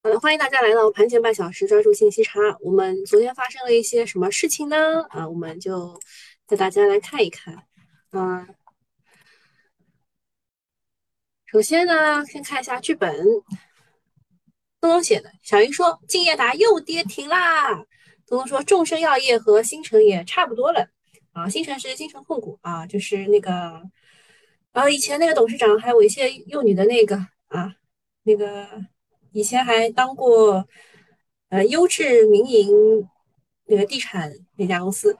好的，欢迎大家来到盘前半小时，专注信息差。我们昨天发生了一些什么事情呢？啊，我们就带大家来看一看。嗯，首先呢，先看一下剧本。东东写的，小云说敬业达又跌停啦。东东说众生药业和新城也差不多了。啊，新城是新城控股啊，就是那个，啊，以前那个董事长还猥亵幼女的那个啊，那个。以前还当过呃优质民营那个地产那家公司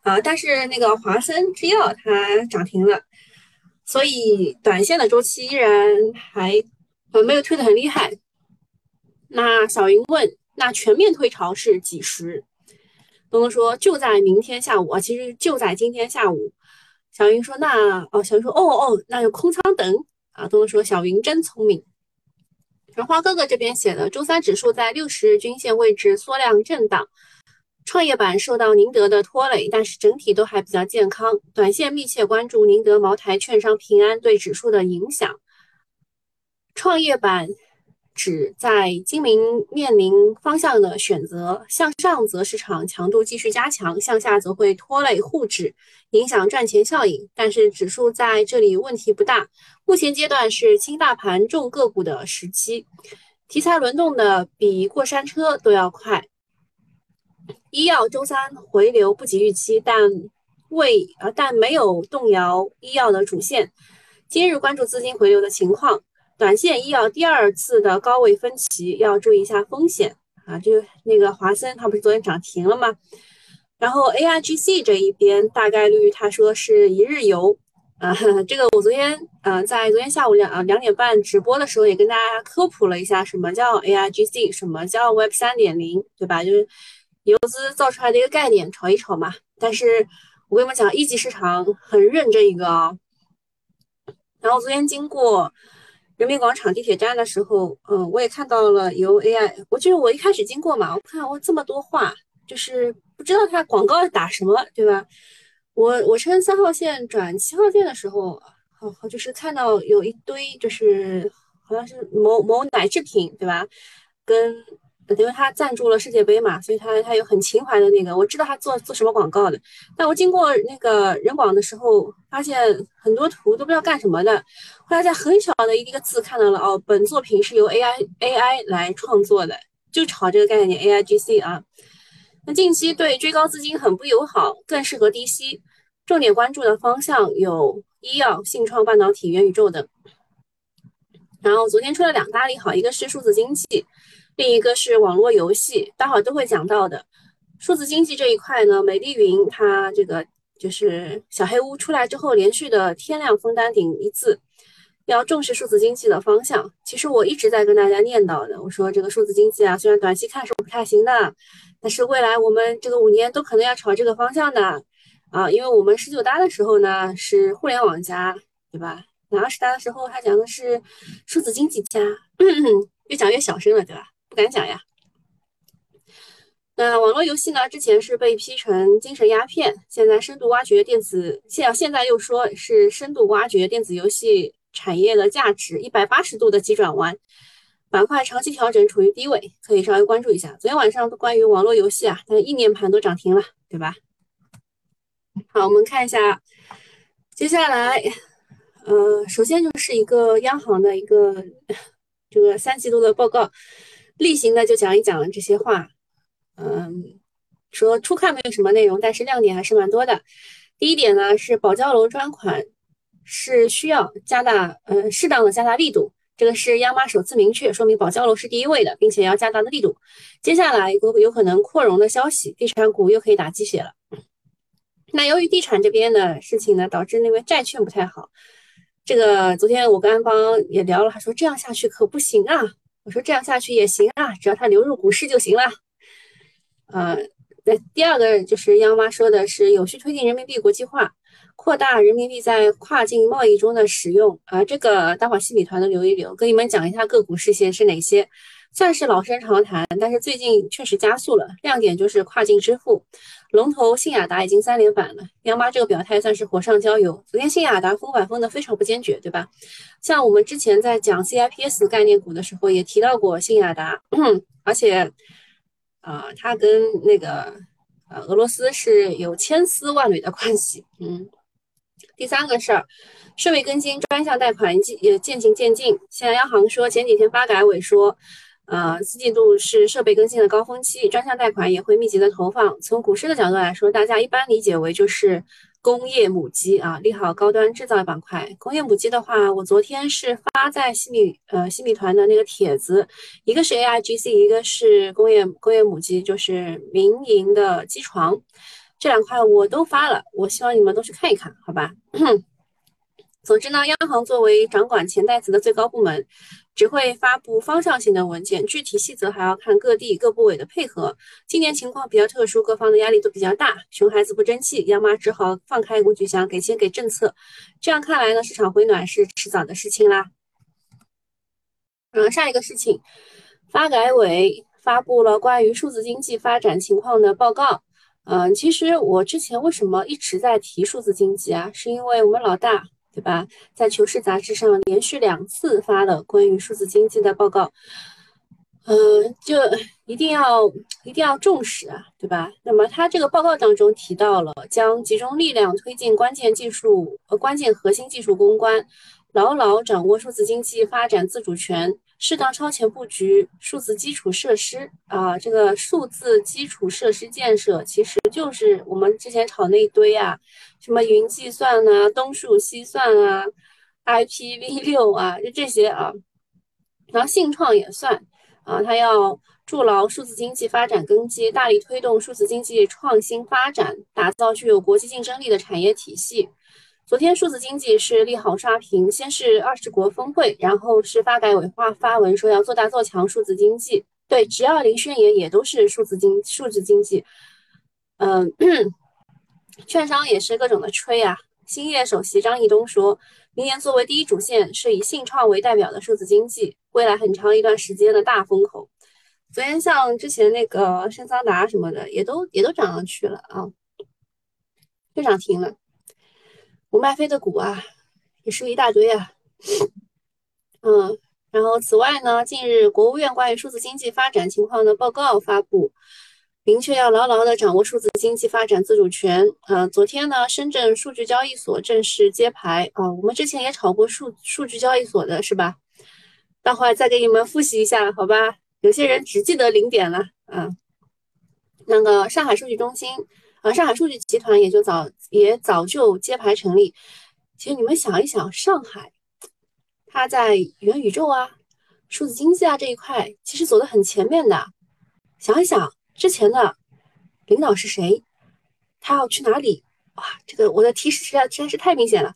啊，但是那个华森制药它涨停了，所以短线的周期依然还呃没有推的很厉害。那小云问，那全面退潮是几时？东东说就在明天下午啊，其实就在今天下午。小云说那哦，小云说哦哦，那就空仓等啊。东东说小云真聪明。然花哥哥这边写的，周三指数在六十日均线位置缩量震荡，创业板受到宁德的拖累，但是整体都还比较健康。短线密切关注宁德、茅台、券商、平安对指数的影响。创业板。指在今明面临方向的选择，向上则市场强度继续加强，向下则会拖累沪指，影响赚钱效应。但是指数在这里问题不大，目前阶段是轻大盘重个股的时期，题材轮动的比过山车都要快。医药周三回流不及预期，但未呃但没有动摇医药的主线。今日关注资金回流的情况。短线医药第二次的高位分歧，要注意一下风险啊！就那个华森，它不是昨天涨停了吗？然后 A I G C 这一边大概率他说是一日游啊，这个我昨天嗯在昨天下午两两点半直播的时候也跟大家科普了一下什么叫 A I G C，什么叫 Web 三点零，对吧？就是游资造出来的一个概念，炒一炒嘛。但是我跟你们讲，一级市场很认这一个啊。然后昨天经过。人民广场地铁站的时候，嗯，我也看到了由 AI，我就是我一开始经过嘛，我看我这么多话，就是不知道它广告打什么，对吧？我我乘三号线转七号线的时候，好好就是看到有一堆，就是好像是某某奶制品，对吧？跟因为他赞助了世界杯嘛，所以他他有很情怀的那个，我知道他做做什么广告的。但我经过那个人广的时候，发现很多图都不知道干什么的。后来在很小的一个字看到了，哦，本作品是由 AI AI 来创作的，就炒这个概念 AIGC 啊。那近期对追高资金很不友好，更适合低吸。重点关注的方向有医药、信创、半导体、元宇宙等。然后昨天出了两大利好，一个是数字经济。另一个是网络游戏，待会儿都会讲到的。数字经济这一块呢，美丽云它这个就是小黑屋出来之后，连续的天量封单顶一字，要重视数字经济的方向。其实我一直在跟大家念叨的，我说这个数字经济啊，虽然短期看是不太行的，但是未来我们这个五年都可能要朝这个方向的啊，因为我们十九大的时候呢是互联网加，对吧？那二十大的时候他讲的是数字经济加，越讲越小声了，对吧？不敢讲呀。那网络游戏呢？之前是被批成精神鸦片，现在深度挖掘电子，现现在又说是深度挖掘电子游戏产业的价值，一百八十度的急转弯，板块长期调整处于低位，可以稍微关注一下。昨天晚上关于网络游戏啊，它的意念盘都涨停了，对吧？好，我们看一下，接下来，呃，首先就是一个央行的一个这个三季度的报告。例行的就讲一讲这些话，嗯，说初看没有什么内容，但是亮点还是蛮多的。第一点呢是保交楼专款是需要加大，呃，适当的加大力度，这个是央妈首次明确，说明保交楼是第一位的，并且要加大的力度。接下来有有可能扩容的消息，地产股又可以打鸡血了。那由于地产这边的事情呢，导致那边债券不太好。这个昨天我跟安邦也聊了，他说这样下去可不行啊。我说这样下去也行啊，只要它流入股市就行了。呃，那第二个就是央妈说的是有序推进人民币国际化，扩大人民币在跨境贸易中的使用啊。这个待会儿西米团的留一留，跟你们讲一下个股事先是哪些。算是老生常谈，但是最近确实加速了。亮点就是跨境支付，龙头信雅达已经三连板了。央妈这个表态算是火上浇油。昨天信雅达封板封的非常不坚决，对吧？像我们之前在讲 CIPS 概念股的时候，也提到过信雅达，而且啊，它跟那个呃俄罗斯是有千丝万缕的关系。嗯，第三个事儿。设备更新专项贷款也渐行渐近。现在央行说，前几天发改委说，呃，四季度是设备更新的高峰期，专项贷款也会密集的投放。从股市的角度来说，大家一般理解为就是工业母机啊，利好高端制造板块。工业母机的话，我昨天是发在西米呃西米团的那个帖子，一个是 AIGC，一个是工业工业母机，就是民营的机床，这两块我都发了，我希望你们都去看一看，好吧？总之呢，央行作为掌管钱袋子的最高部门，只会发布方向性的文件，具体细则还要看各地各部委的配合。今年情况比较特殊，各方的压力都比较大，熊孩子不争气，央妈只好放开工具箱，给钱给政策。这样看来呢，市场回暖是迟早的事情啦。嗯，下一个事情，发改委发布了关于数字经济发展情况的报告。嗯，其实我之前为什么一直在提数字经济啊？是因为我们老大。对吧？在《求是》杂志上连续两次发了关于数字经济的报告，嗯，就一定要一定要重视啊，对吧？那么他这个报告当中提到了，将集中力量推进关键技术和关键核心技术攻关，牢牢掌握数字经济发展自主权。适当超前布局数字基础设施啊，这个数字基础设施建设其实就是我们之前炒那一堆啊，什么云计算啊、东数西算啊、IPv 六啊，就这些啊。然后信创也算啊，它要筑牢数字经济发展根基，大力推动数字经济创新发展，打造具有国际竞争力的产业体系。昨天数字经济是利好刷屏，先是二十国峰会，然后是发改委发发文说要做大做强数字经济。对，只要零宣言也都是数字经数字经济。嗯，券商也是各种的吹啊。兴业首席张义东说，明年作为第一主线，是以信创为代表的数字经济，未来很长一段时间的大风口。昨天像之前那个深桑达什么的，也都也都涨上去了啊，又涨停了。不卖飞的股啊，也是一大堆啊。嗯，然后此外呢，近日国务院关于数字经济发展情况的报告发布，明确要牢牢的掌握数字经济发展自主权。嗯，昨天呢，深圳数据交易所正式揭牌啊。我们之前也炒过数数据交易所的是吧？待会再给你们复习一下，好吧？有些人只记得零点了啊。那个上海数据中心。而上海数据集团也就早也早就揭牌成立。其实你们想一想，上海它在元宇宙啊、数字经济啊这一块，其实走得很前面的。想一想之前的领导是谁，他要去哪里？哇，这个我的提示实在实在是太明显了。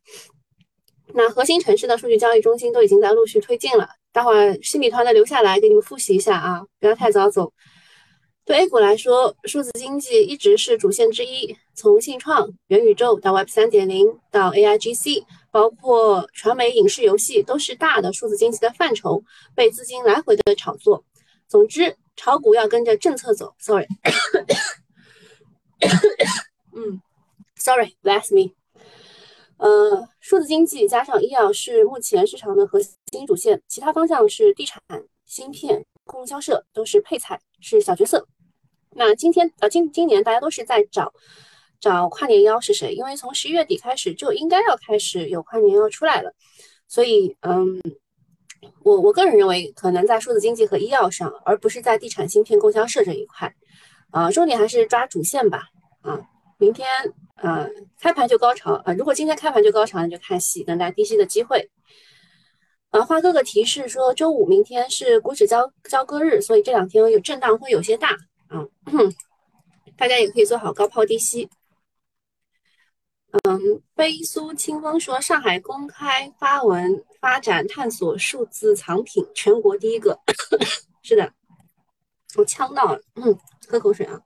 那核心城市的数据交易中心都已经在陆续推进了。待会儿新米团的留下来给你们复习一下啊，不要太早走。对 A 股来说，数字经济一直是主线之一。从信创、元宇宙到 Web 三点零，到 AIGC，包括传媒、影视、游戏，都是大的数字经济的范畴，被资金来回的炒作。总之，炒股要跟着政策走。Sorry，嗯，Sorry，bless me。呃，数字经济加上医药是目前市场的核心主线，其他方向是地产、芯片、供销社，都是配菜，是小角色。那今天呃今今年大家都是在找找跨年妖是谁？因为从十一月底开始就应该要开始有跨年妖出来了，所以嗯，我我个人认为可能在数字经济和医药上，而不是在地产芯片供销社这一块，啊，重点还是抓主线吧。啊，明天呃开盘就高潮啊，如果今天开盘就高潮，那就看戏，等待低吸的机会。啊，花哥哥提示说周五明天是股指交交割日，所以这两天有震荡会有些大。嗯，大家也可以做好高抛低吸。嗯，飞苏清风说，上海公开发文发展探索数字藏品，全国第一个。是的，我呛到了，嗯，喝口水啊。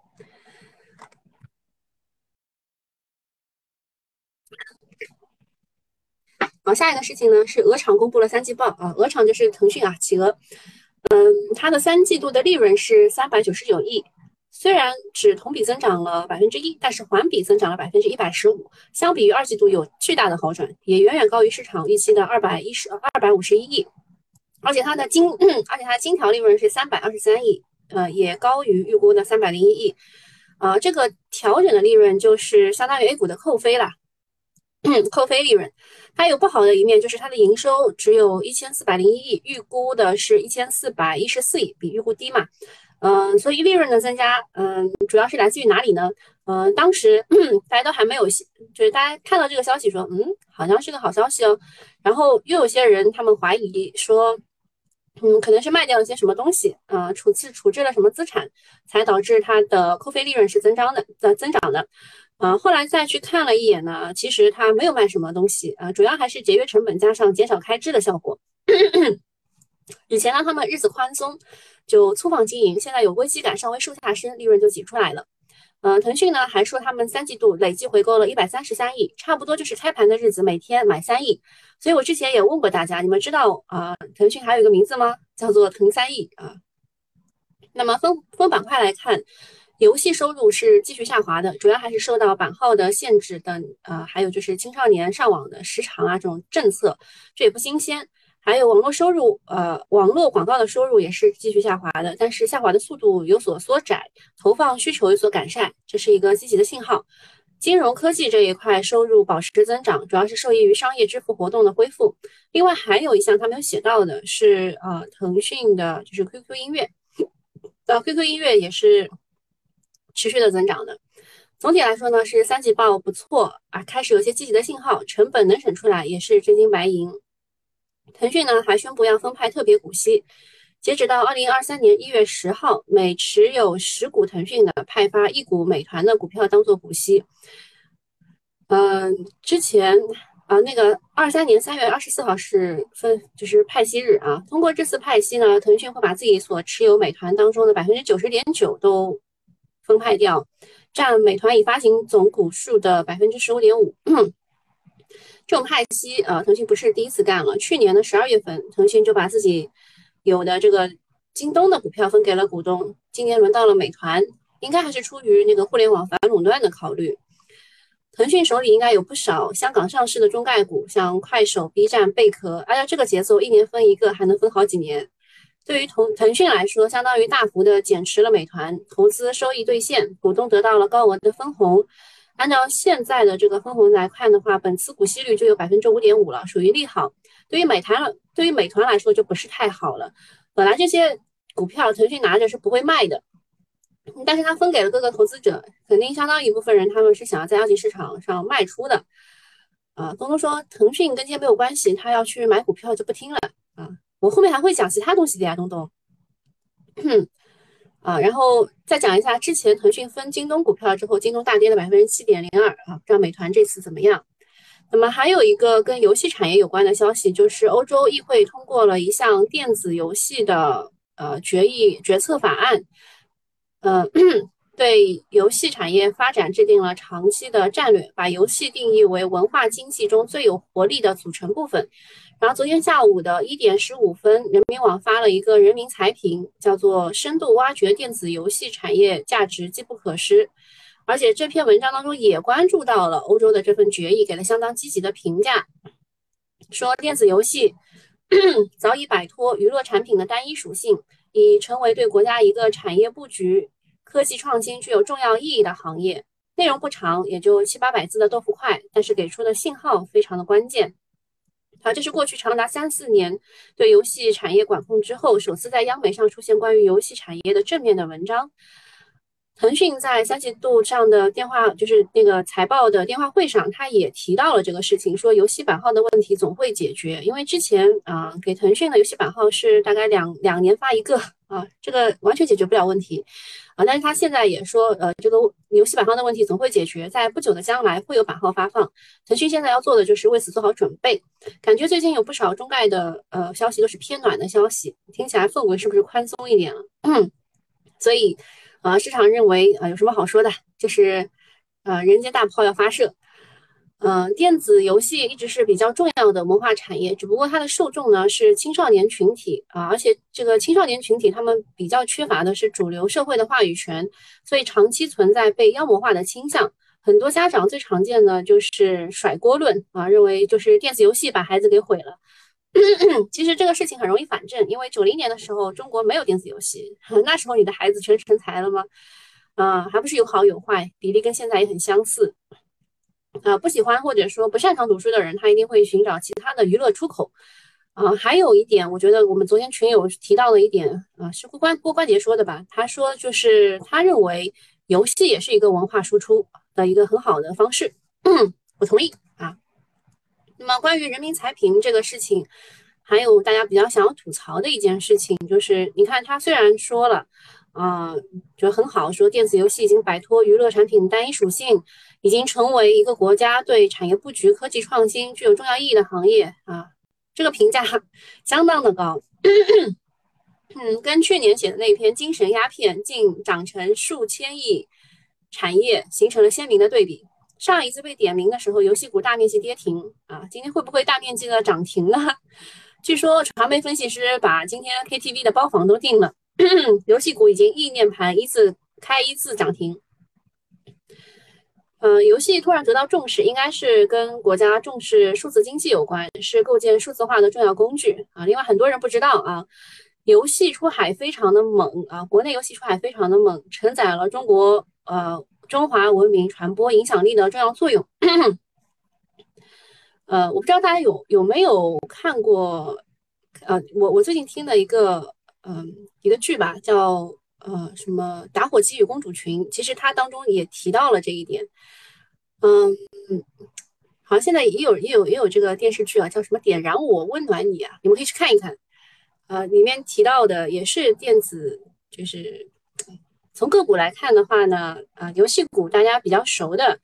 好，下一个事情呢是鹅厂公布了三季报啊，鹅厂就是腾讯啊，企鹅。嗯，它的三季度的利润是三百九十九亿，虽然只同比增长了百分之一，但是环比增长了百分之一百十五，相比于二季度有巨大的好转，也远远高于市场预期的二百一十二百五十一亿。而且它的金，而且它的金条利润是三百二十三亿，呃，也高于预估的三百零一亿。啊，这个调整的利润就是相当于 A 股的扣非了，扣非利润。它有不好的一面，就是它的营收只有一千四百零一亿，预估的是一千四百一十四亿，比预估低嘛。嗯，所以利润的增加，嗯，主要是来自于哪里呢？嗯，当时 大家都还没有，就是大家看到这个消息说，嗯，好像是个好消息哦。然后又有些人他们怀疑说。嗯，可能是卖掉一些什么东西，啊，处置处置了什么资产，才导致它的扣非利润是增长的，在增长的。啊，后来再去看了一眼呢，其实它没有卖什么东西，啊，主要还是节约成本加上减少开支的效果。以前呢，他们日子宽松，就粗放经营，现在有危机感稍微收下身，利润就挤出来了。呃，腾讯呢还说他们三季度累计回购了一百三十三亿，差不多就是开盘的日子每天买三亿。所以我之前也问过大家，你们知道啊，腾讯还有一个名字吗？叫做腾三亿啊。那么分分板块来看，游戏收入是继续下滑的，主要还是受到版号的限制等，呃，还有就是青少年上网的时长啊这种政策，这也不新鲜。还有网络收入，呃，网络广告的收入也是继续下滑的，但是下滑的速度有所缩窄，投放需求有所改善，这是一个积极的信号。金融科技这一块收入保持增长，主要是受益于商业支付活动的恢复。另外还有一项他没有写到的是，呃，腾讯的就是 QQ 音乐，呃，QQ 音乐也是持续的增长的。总体来说呢，是三季报不错啊，开始有些积极的信号，成本能省出来也是真金白银。腾讯呢还宣布要分派特别股息，截止到二零二三年一月十号，每持有十股腾讯的派发一股美团的股票当做股息。嗯，之前啊那个二三年三月二十四号是分就是派息日啊，通过这次派息呢，腾讯会把自己所持有美团当中的百分之九十点九都分派掉，占美团已发行总股数的百分之十五点五。这种派息，呃，腾讯不是第一次干了。去年的十二月份，腾讯就把自己有的这个京东的股票分给了股东。今年轮到了美团，应该还是出于那个互联网反垄断的考虑。腾讯手里应该有不少香港上市的中概股，像快手、B 站、贝壳。按照这个节奏，一年分一个，还能分好几年。对于腾腾讯来说，相当于大幅的减持了美团，投资收益兑现，股东得到了高额的分红。按照现在的这个分红来看的话，本次股息率就有百分之五点五了，属于利好。对于美团了，对于美团来说就不是太好了。本来这些股票腾讯拿着是不会卖的，但是他分给了各个投资者，肯定相当一部分人他们是想要在二级市场上卖出的。啊，东东说腾讯跟这些没有关系，他要去买股票就不听了啊。我后面还会讲其他东西的呀，东东。啊，然后再讲一下之前腾讯分京东股票之后，京东大跌了百分之七点零二啊，不知道美团这次怎么样？那么还有一个跟游戏产业有关的消息，就是欧洲议会通过了一项电子游戏的呃决议决策法案，呃，对游戏产业发展制定了长期的战略，把游戏定义为文化经济中最有活力的组成部分。然后昨天下午的一点十五分，人民网发了一个人民财评，叫做“深度挖掘电子游戏产业价值，机不可失”。而且这篇文章当中也关注到了欧洲的这份决议，给了相当积极的评价，说电子游戏 早已摆脱娱乐产品的单一属性，已成为对国家一个产业布局、科技创新具有重要意义的行业。内容不长，也就七八百字的豆腐块，但是给出的信号非常的关键。好，这是过去长达三四年对游戏产业管控之后，首次在央媒上出现关于游戏产业的正面的文章。腾讯在三季度上的电话，就是那个财报的电话会上，他也提到了这个事情，说游戏版号的问题总会解决，因为之前啊，给腾讯的游戏版号是大概两两年发一个啊，这个完全解决不了问题啊。但是他现在也说，呃，这个游戏版号的问题总会解决，在不久的将来会有版号发放。腾讯现在要做的就是为此做好准备。感觉最近有不少中概的呃消息都是偏暖的消息，听起来氛围是不是宽松一点了？所以。啊，市场认为啊，有什么好说的？就是，呃，人间大炮要发射。嗯，电子游戏一直是比较重要的文化产业，只不过它的受众呢是青少年群体啊，而且这个青少年群体他们比较缺乏的是主流社会的话语权，所以长期存在被妖魔化的倾向。很多家长最常见的就是甩锅论啊，认为就是电子游戏把孩子给毁了。其实这个事情很容易反证，因为九零年的时候中国没有电子游戏，那时候你的孩子全成才了吗？啊，还不是有好有坏，比例跟现在也很相似。啊，不喜欢或者说不擅长读书的人，他一定会寻找其他的娱乐出口。啊，还有一点，我觉得我们昨天群友提到的一点，啊，是郭关郭关杰说的吧？他说就是他认为游戏也是一个文化输出的一个很好的方式。嗯我同意啊。那么关于人民财评这个事情，还有大家比较想要吐槽的一件事情，就是你看他虽然说了。啊，觉得很好，说电子游戏已经摆脱娱乐产品单一属性，已经成为一个国家对产业布局、科技创新具有重要意义的行业啊，这个评价 相当的高。嗯，跟去年写的那篇《精神鸦片》竟长成数千亿产业，形成了鲜明的对比。上一次被点名的时候，游戏股大面积跌停啊，今天会不会大面积的涨停呢？据说传媒分析师把今天 KTV 的包房都订了。游戏股已经意念盘一字开一字涨停。嗯，游戏突然得到重视，应该是跟国家重视数字经济有关，是构建数字化的重要工具啊。另外，很多人不知道啊，游戏出海非常的猛啊，国内游戏出海非常的猛，承载了中国呃中华文明传播影响力的重要作用。呃，我不知道大家有有没有看过，呃，我我最近听的一个。嗯，一个剧吧，叫呃什么《打火机与公主裙》，其实它当中也提到了这一点。嗯，好像现在也有也有也有这个电视剧啊，叫什么《点燃我温暖你》啊，你们可以去看一看。呃，里面提到的也是电子，就是从个股来看的话呢，呃，游戏股大家比较熟的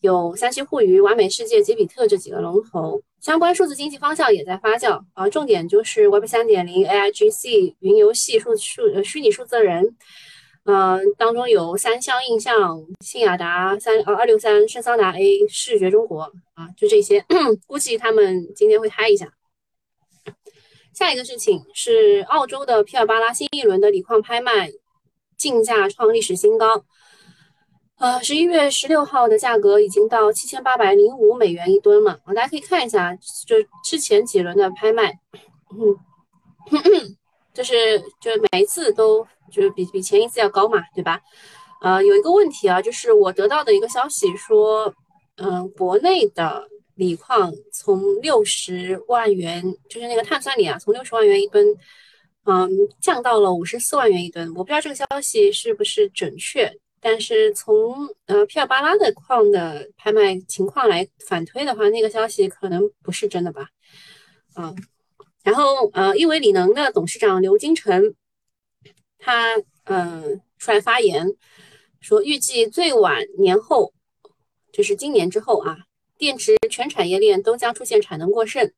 有三七互娱、完美世界、吉比特这几个龙头。相关数字经济方向也在发酵啊，重点就是 Web 三点零、AIGC、云游戏、数数呃虚拟数字人，嗯，当中有三湘印象、信雅达、三呃二六三、圣桑达 A、视觉中国啊，就这些，估计他们今天会嗨一下。下一个事情是澳洲的皮尔巴拉新一轮的锂矿拍卖，竞价创历史新高。呃，十一月十六号的价格已经到七千八百零五美元一吨了！大家可以看一下，就之前几轮的拍卖，嗯，就是就每一次都就是比比前一次要高嘛，对吧？呃，有一个问题啊，就是我得到的一个消息说，嗯，国内的锂矿从六十万元，就是那个碳酸锂啊，从六十万元一吨，嗯，降到了五十四万元一吨。我不知道这个消息是不是准确。但是从呃皮尔巴拉的矿的拍卖情况来反推的话，那个消息可能不是真的吧？啊，然后呃，亿维锂能的董事长刘金成，他嗯出来发言说，预计最晚年后，就是今年之后啊，电池全产业链都将出现产能过剩，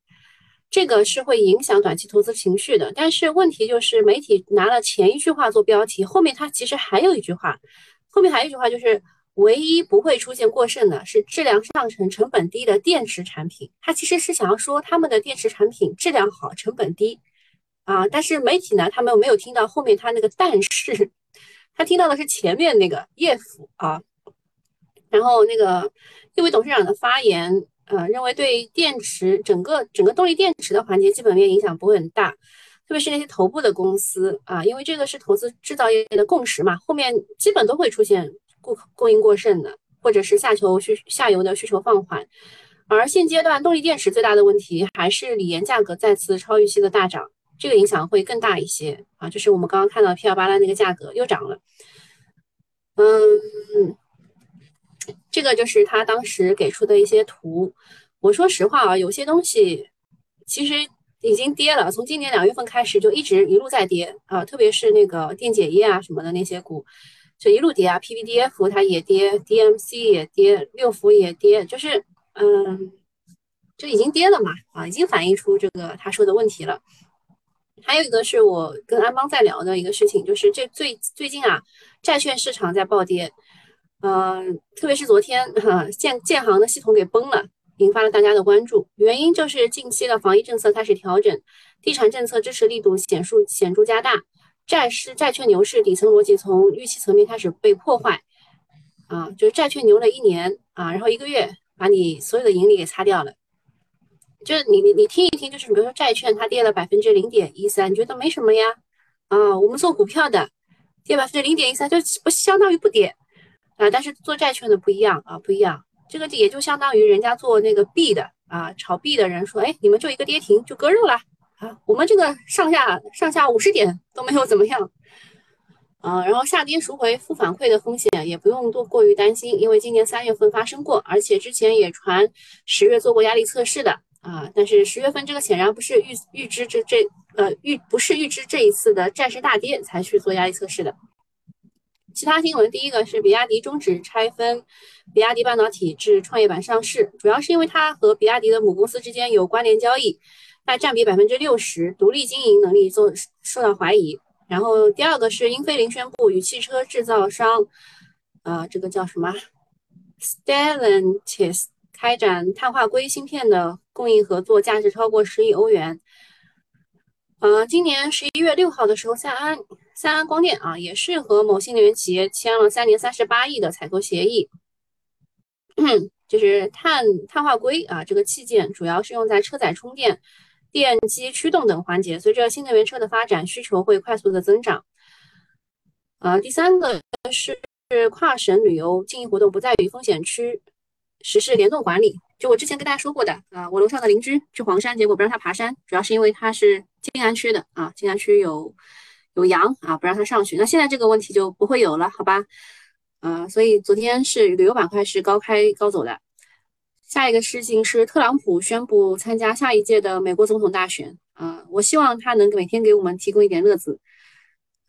这个是会影响短期投资情绪的。但是问题就是媒体拿了前一句话做标题，后面它其实还有一句话。后面还有一句话，就是唯一不会出现过剩的是质量上乘、成本低的电池产品。它其实是想要说他们的电池产品质量好、成本低啊。但是媒体呢，他们没有听到后面他那个但是，他听到的是前面那个 if 啊。然后那个一位董事长的发言，呃，认为对电池整个整个动力电池的环节基本面影响不会很大。特别是那些头部的公司啊，因为这个是投资制造业的共识嘛，后面基本都会出现供供应过剩的，或者是下求需下游的需求放缓。而现阶段动力电池最大的问题还是锂盐价格再次超预期的大涨，这个影响会更大一些啊。就是我们刚刚看到 P 二八的那个价格又涨了，嗯，这个就是他当时给出的一些图。我说实话啊，有些东西其实。已经跌了，从今年两月份开始就一直一路在跌啊，特别是那个电解液啊什么的那些股，就一路跌啊，PVDF 它也跌，DMC 也跌，六福也跌，就是嗯，就已经跌了嘛啊，已经反映出这个他说的问题了。还有一个是我跟安邦在聊的一个事情，就是这最最近啊，债券市场在暴跌，嗯，特别是昨天哈建建行的系统给崩了引发了大家的关注。原因就是近期的防疫政策开始调整，地产政策支持力度显著显著加大，债市债券牛市底层逻辑从预期层面开始被破坏。啊，就是债券牛了一年啊，然后一个月把你所有的盈利给擦掉了。就是你你你听一听，就是比如说债券它跌了百分之零点一三，你觉得没什么呀？啊，我们做股票的跌百分之零点一三就不相当于不跌啊，但是做债券的不一样啊，不一样。这个也就相当于人家做那个币的啊，炒币的人说，哎，你们就一个跌停就割肉了啊，我们这个上下上下五十点都没有怎么样。啊，然后下跌赎回负反馈的风险也不用多过于担心，因为今年三月份发生过，而且之前也传十月做过压力测试的啊。但是十月份这个显然不是预预知这这呃预不是预知这一次的债市大跌才去做压力测试的。其他新闻，第一个是比亚迪终止拆分比亚迪半导体至创业板上市，主要是因为它和比亚迪的母公司之间有关联交易，它占比百分之六十，独立经营能力受受到怀疑。然后第二个是英飞凌宣布与汽车制造商，呃，这个叫什么？Stellantis 开展碳化硅芯片的供应合作，价值超过十亿欧元。呃，今年十一月六号的时候，三安三安光电啊，也是和某新能源企业签了三年三十八亿的采购协议，就是碳碳化硅啊，这个器件主要是用在车载充电。电机驱动等环节，随着新能源车的发展，需求会快速的增长。啊，第三个是跨省旅游经营活动不在于风险区实施联动管理。就我之前跟大家说过的啊，我楼上的邻居去黄山，结果不让他爬山，主要是因为他是静安区的啊，静安区有有羊啊，不让他上去。那现在这个问题就不会有了，好吧？呃，所以昨天是旅游板块是高开高走的。下一个事情是特朗普宣布参加下一届的美国总统大选啊，我希望他能每天给我们提供一点乐子。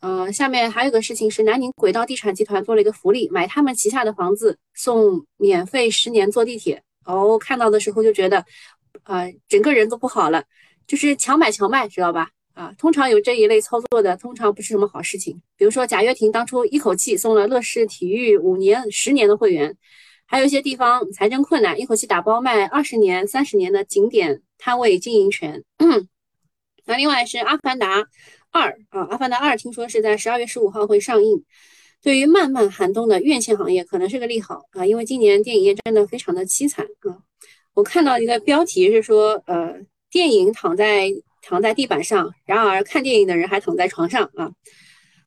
嗯，下面还有个事情是南宁轨道地产集团做了一个福利，买他们旗下的房子送免费十年坐地铁。哦，看到的时候就觉得，啊，整个人都不好了，就是强买强卖，知道吧？啊，通常有这一类操作的，通常不是什么好事情。比如说贾跃亭当初一口气送了乐视体育五年、十年的会员。还有一些地方财政困难，一口气打包卖二十年、三十年的景点摊位经营权。那另外是《阿凡达二》啊，《阿凡达二》听说是在十二月十五号会上映。对于漫漫寒冬的院线行业，可能是个利好啊，因为今年电影业真的非常的凄惨啊。我看到一个标题是说，呃，电影躺在躺在地板上，然而看电影的人还躺在床上啊。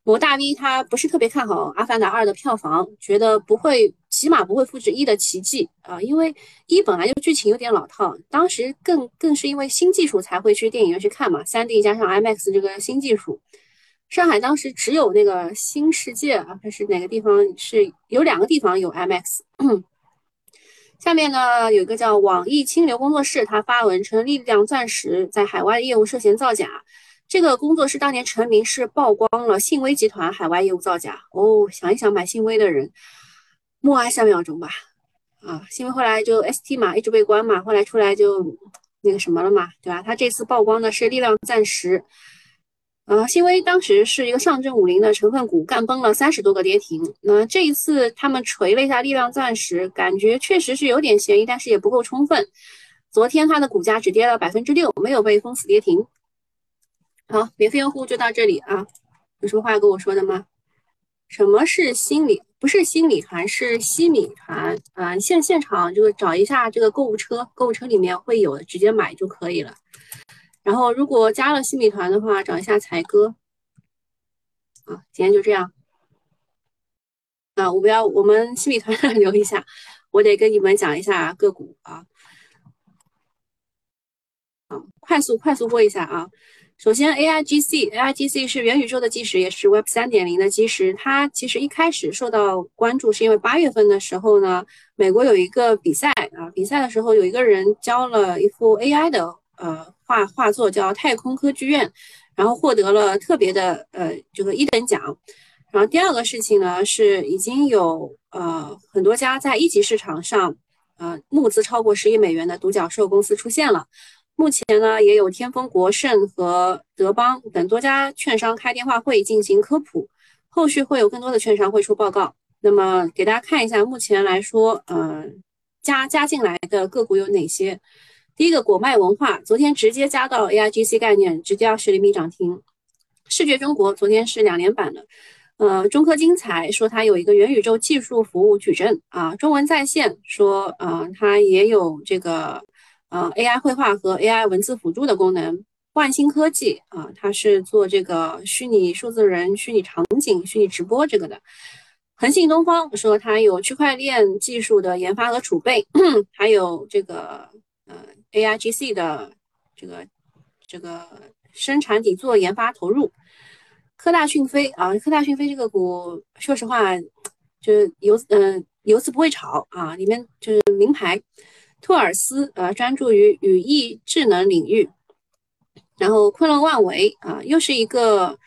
某大 V 他不是特别看好《阿凡达二》的票房，觉得不会。起码不会复制一的奇迹啊，因为一本来就剧情有点老套，当时更更是因为新技术才会去电影院去看嘛，三 D 加上 IMAX 这个新技术，上海当时只有那个新世界啊，还是哪个地方是有两个地方有 IMAX。下面呢有一个叫网易清流工作室，他发文称力量钻石在海外业务涉嫌造假，这个工作室当年成名是曝光了信威集团海外业务造假哦，想一想买信威的人。默哀三秒钟吧，啊，信威后来就 ST 嘛，一直被关嘛，后来出来就那个什么了嘛，对吧？他这次曝光的是力量钻石，呃，新威当时是一个上证五零的成分股，干崩了三十多个跌停。那这一次他们锤了一下力量钻石，感觉确实是有点嫌疑，但是也不够充分。昨天它的股价只跌了百分之六，没有被封死跌停。好，免费用户就到这里啊，有什么话要跟我说的吗？什么是心理？不是心理团，是西米团啊！现现场就找一下这个购物车，购物车里面会有，直接买就可以了。然后如果加了西米团的话，找一下才哥。啊，今天就这样。啊，我不要，我们西米团 留一下，我得跟你们讲一下个股啊。啊，快速快速播一下啊。首先，A I G C，A I G C 是元宇宙的基石，也是 Web 三点零的基石。它其实一开始受到关注，是因为八月份的时候呢，美国有一个比赛啊，比赛的时候有一个人交了一幅 A I 的呃画画作，叫《太空科剧院》，然后获得了特别的呃这个一等奖。然后第二个事情呢，是已经有呃很多家在一级市场上呃募资超过十亿美元的独角兽公司出现了。目前呢，也有天风国盛和德邦等多家券商开电话会进行科普，后续会有更多的券商会出报告。那么给大家看一下，目前来说，呃，加加进来的个股有哪些？第一个果麦文化，昨天直接加到 AIGC 概念，直接二十厘米涨停。视觉中国昨天是两连板的。呃，中科精彩说它有一个元宇宙技术服务矩阵啊。中文在线说，呃，它也有这个呃 AI 绘画和 AI 文字辅助的功能。万兴科技啊，它是做这个虚拟数字人、虚拟场景、虚拟直播这个的。恒信东方说它有区块链技术的研发和储备，还有这个呃 AIGC 的这个这个生产底座研发投入。科大讯飞啊，科大讯飞这个股，说实话就是游嗯游资不会炒啊，里面就是名牌。托尔斯呃专注于语义智能领域，然后昆仑万维啊又是一个。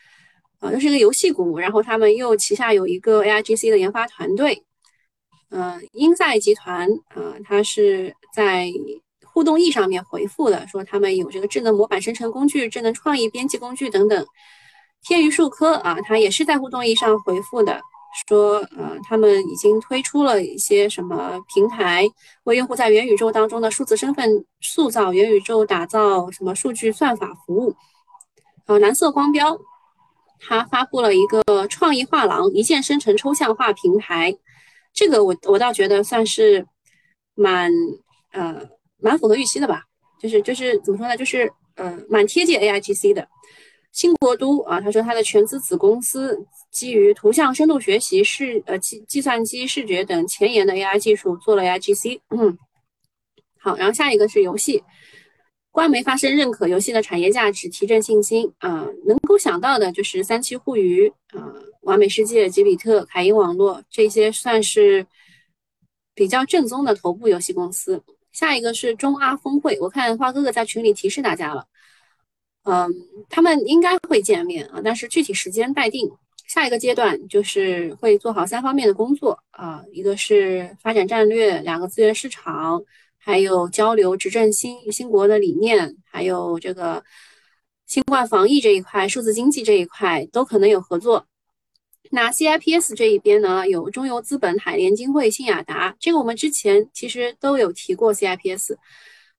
啊，又是一个游戏股，然后他们又旗下有一个 AIGC 的研发团队，嗯，英赛集团啊，它是在互动易上面回复的，说他们有这个智能模板生成工具、智能创意编辑工具等等。天娱数科啊，它也是在互动易上回复的，说呃，他们已经推出了一些什么平台，为用户在元宇宙当中的数字身份塑造、元宇宙打造什么数据算法服务。呃，蓝色光标。它发布了一个创意画廊一键生成抽象画平台，这个我我倒觉得算是蛮呃蛮符合预期的吧，就是就是怎么说呢，就是呃蛮贴近 AIGC 的。新国都啊，他说他的全资子公司基于图像深度学习、视呃计计算机视觉等前沿的 AI 技术做了 AIGC。嗯，好，然后下一个是游戏。官媒发声认可游戏的产业价值，提振信心啊！能够想到的就是三七互娱啊、完美世界、吉比特、凯英网络这些算是比较正宗的头部游戏公司。下一个是中阿峰会，我看花哥哥在群里提示大家了，嗯，他们应该会见面啊，但是具体时间待定。下一个阶段就是会做好三方面的工作啊，一个是发展战略，两个资源市场。还有交流执政新新国的理念，还有这个新冠防疫这一块、数字经济这一块都可能有合作。那 CIPS 这一边呢，有中游资本、海联金汇、信雅达，这个我们之前其实都有提过 CIPS。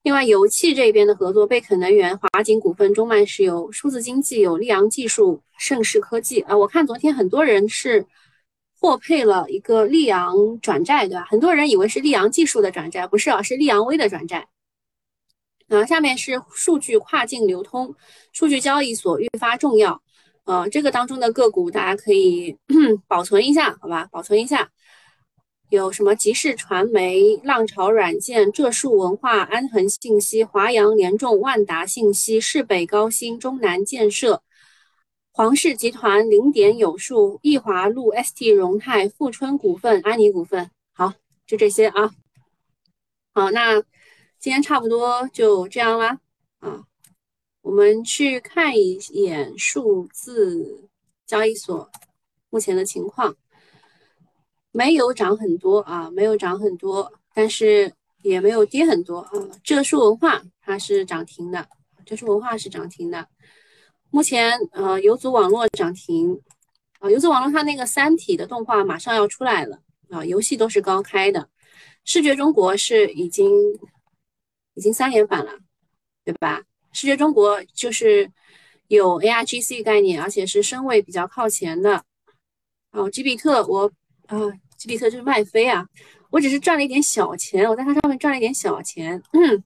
另外，油气这边的合作，贝肯能源、华景股份、中曼石油、数字经济有利昂技术、盛世科技啊。我看昨天很多人是。获配了一个利昂转债，对吧？很多人以为是利昂技术的转债，不是啊，是利昂威的转债。啊，下面是数据跨境流通，数据交易所愈发重要。呃，这个当中的个股大家可以 保存一下，好吧？保存一下。有什么集市传媒、浪潮软件、浙数文化、安恒信息、华阳联众、万达信息、市北高新、中南建设。黄氏集团、零点有数、易华路、ST 荣泰、富春股份、安妮股份，好，就这些啊。好，那今天差不多就这样啦。啊，我们去看一眼数字交易所目前的情况，没有涨很多啊，没有涨很多，但是也没有跌很多啊。浙数文化它是涨停的，浙数文化是涨停的。目前，呃，游族网络涨停，啊，游族网络它那个《三体》的动画马上要出来了，啊，游戏都是高开的。视觉中国是已经已经三连板了，对吧？视觉中国就是有 ARGC 概念，而且是身位比较靠前的。哦，吉比特，我啊，吉比特就是卖飞啊，我只是赚了一点小钱，我在它上面赚了一点小钱。嗯。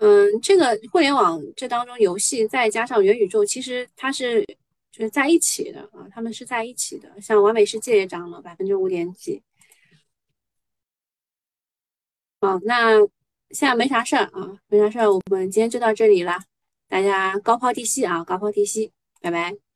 嗯，这个互联网这当中，游戏再加上元宇宙，其实它是就是在一起的啊，他们是在一起的。像完美世界也涨了百分之五点几。好，那现在没啥事儿啊，没啥事儿，我们今天就到这里了，大家高抛低吸啊，高抛低吸，拜拜。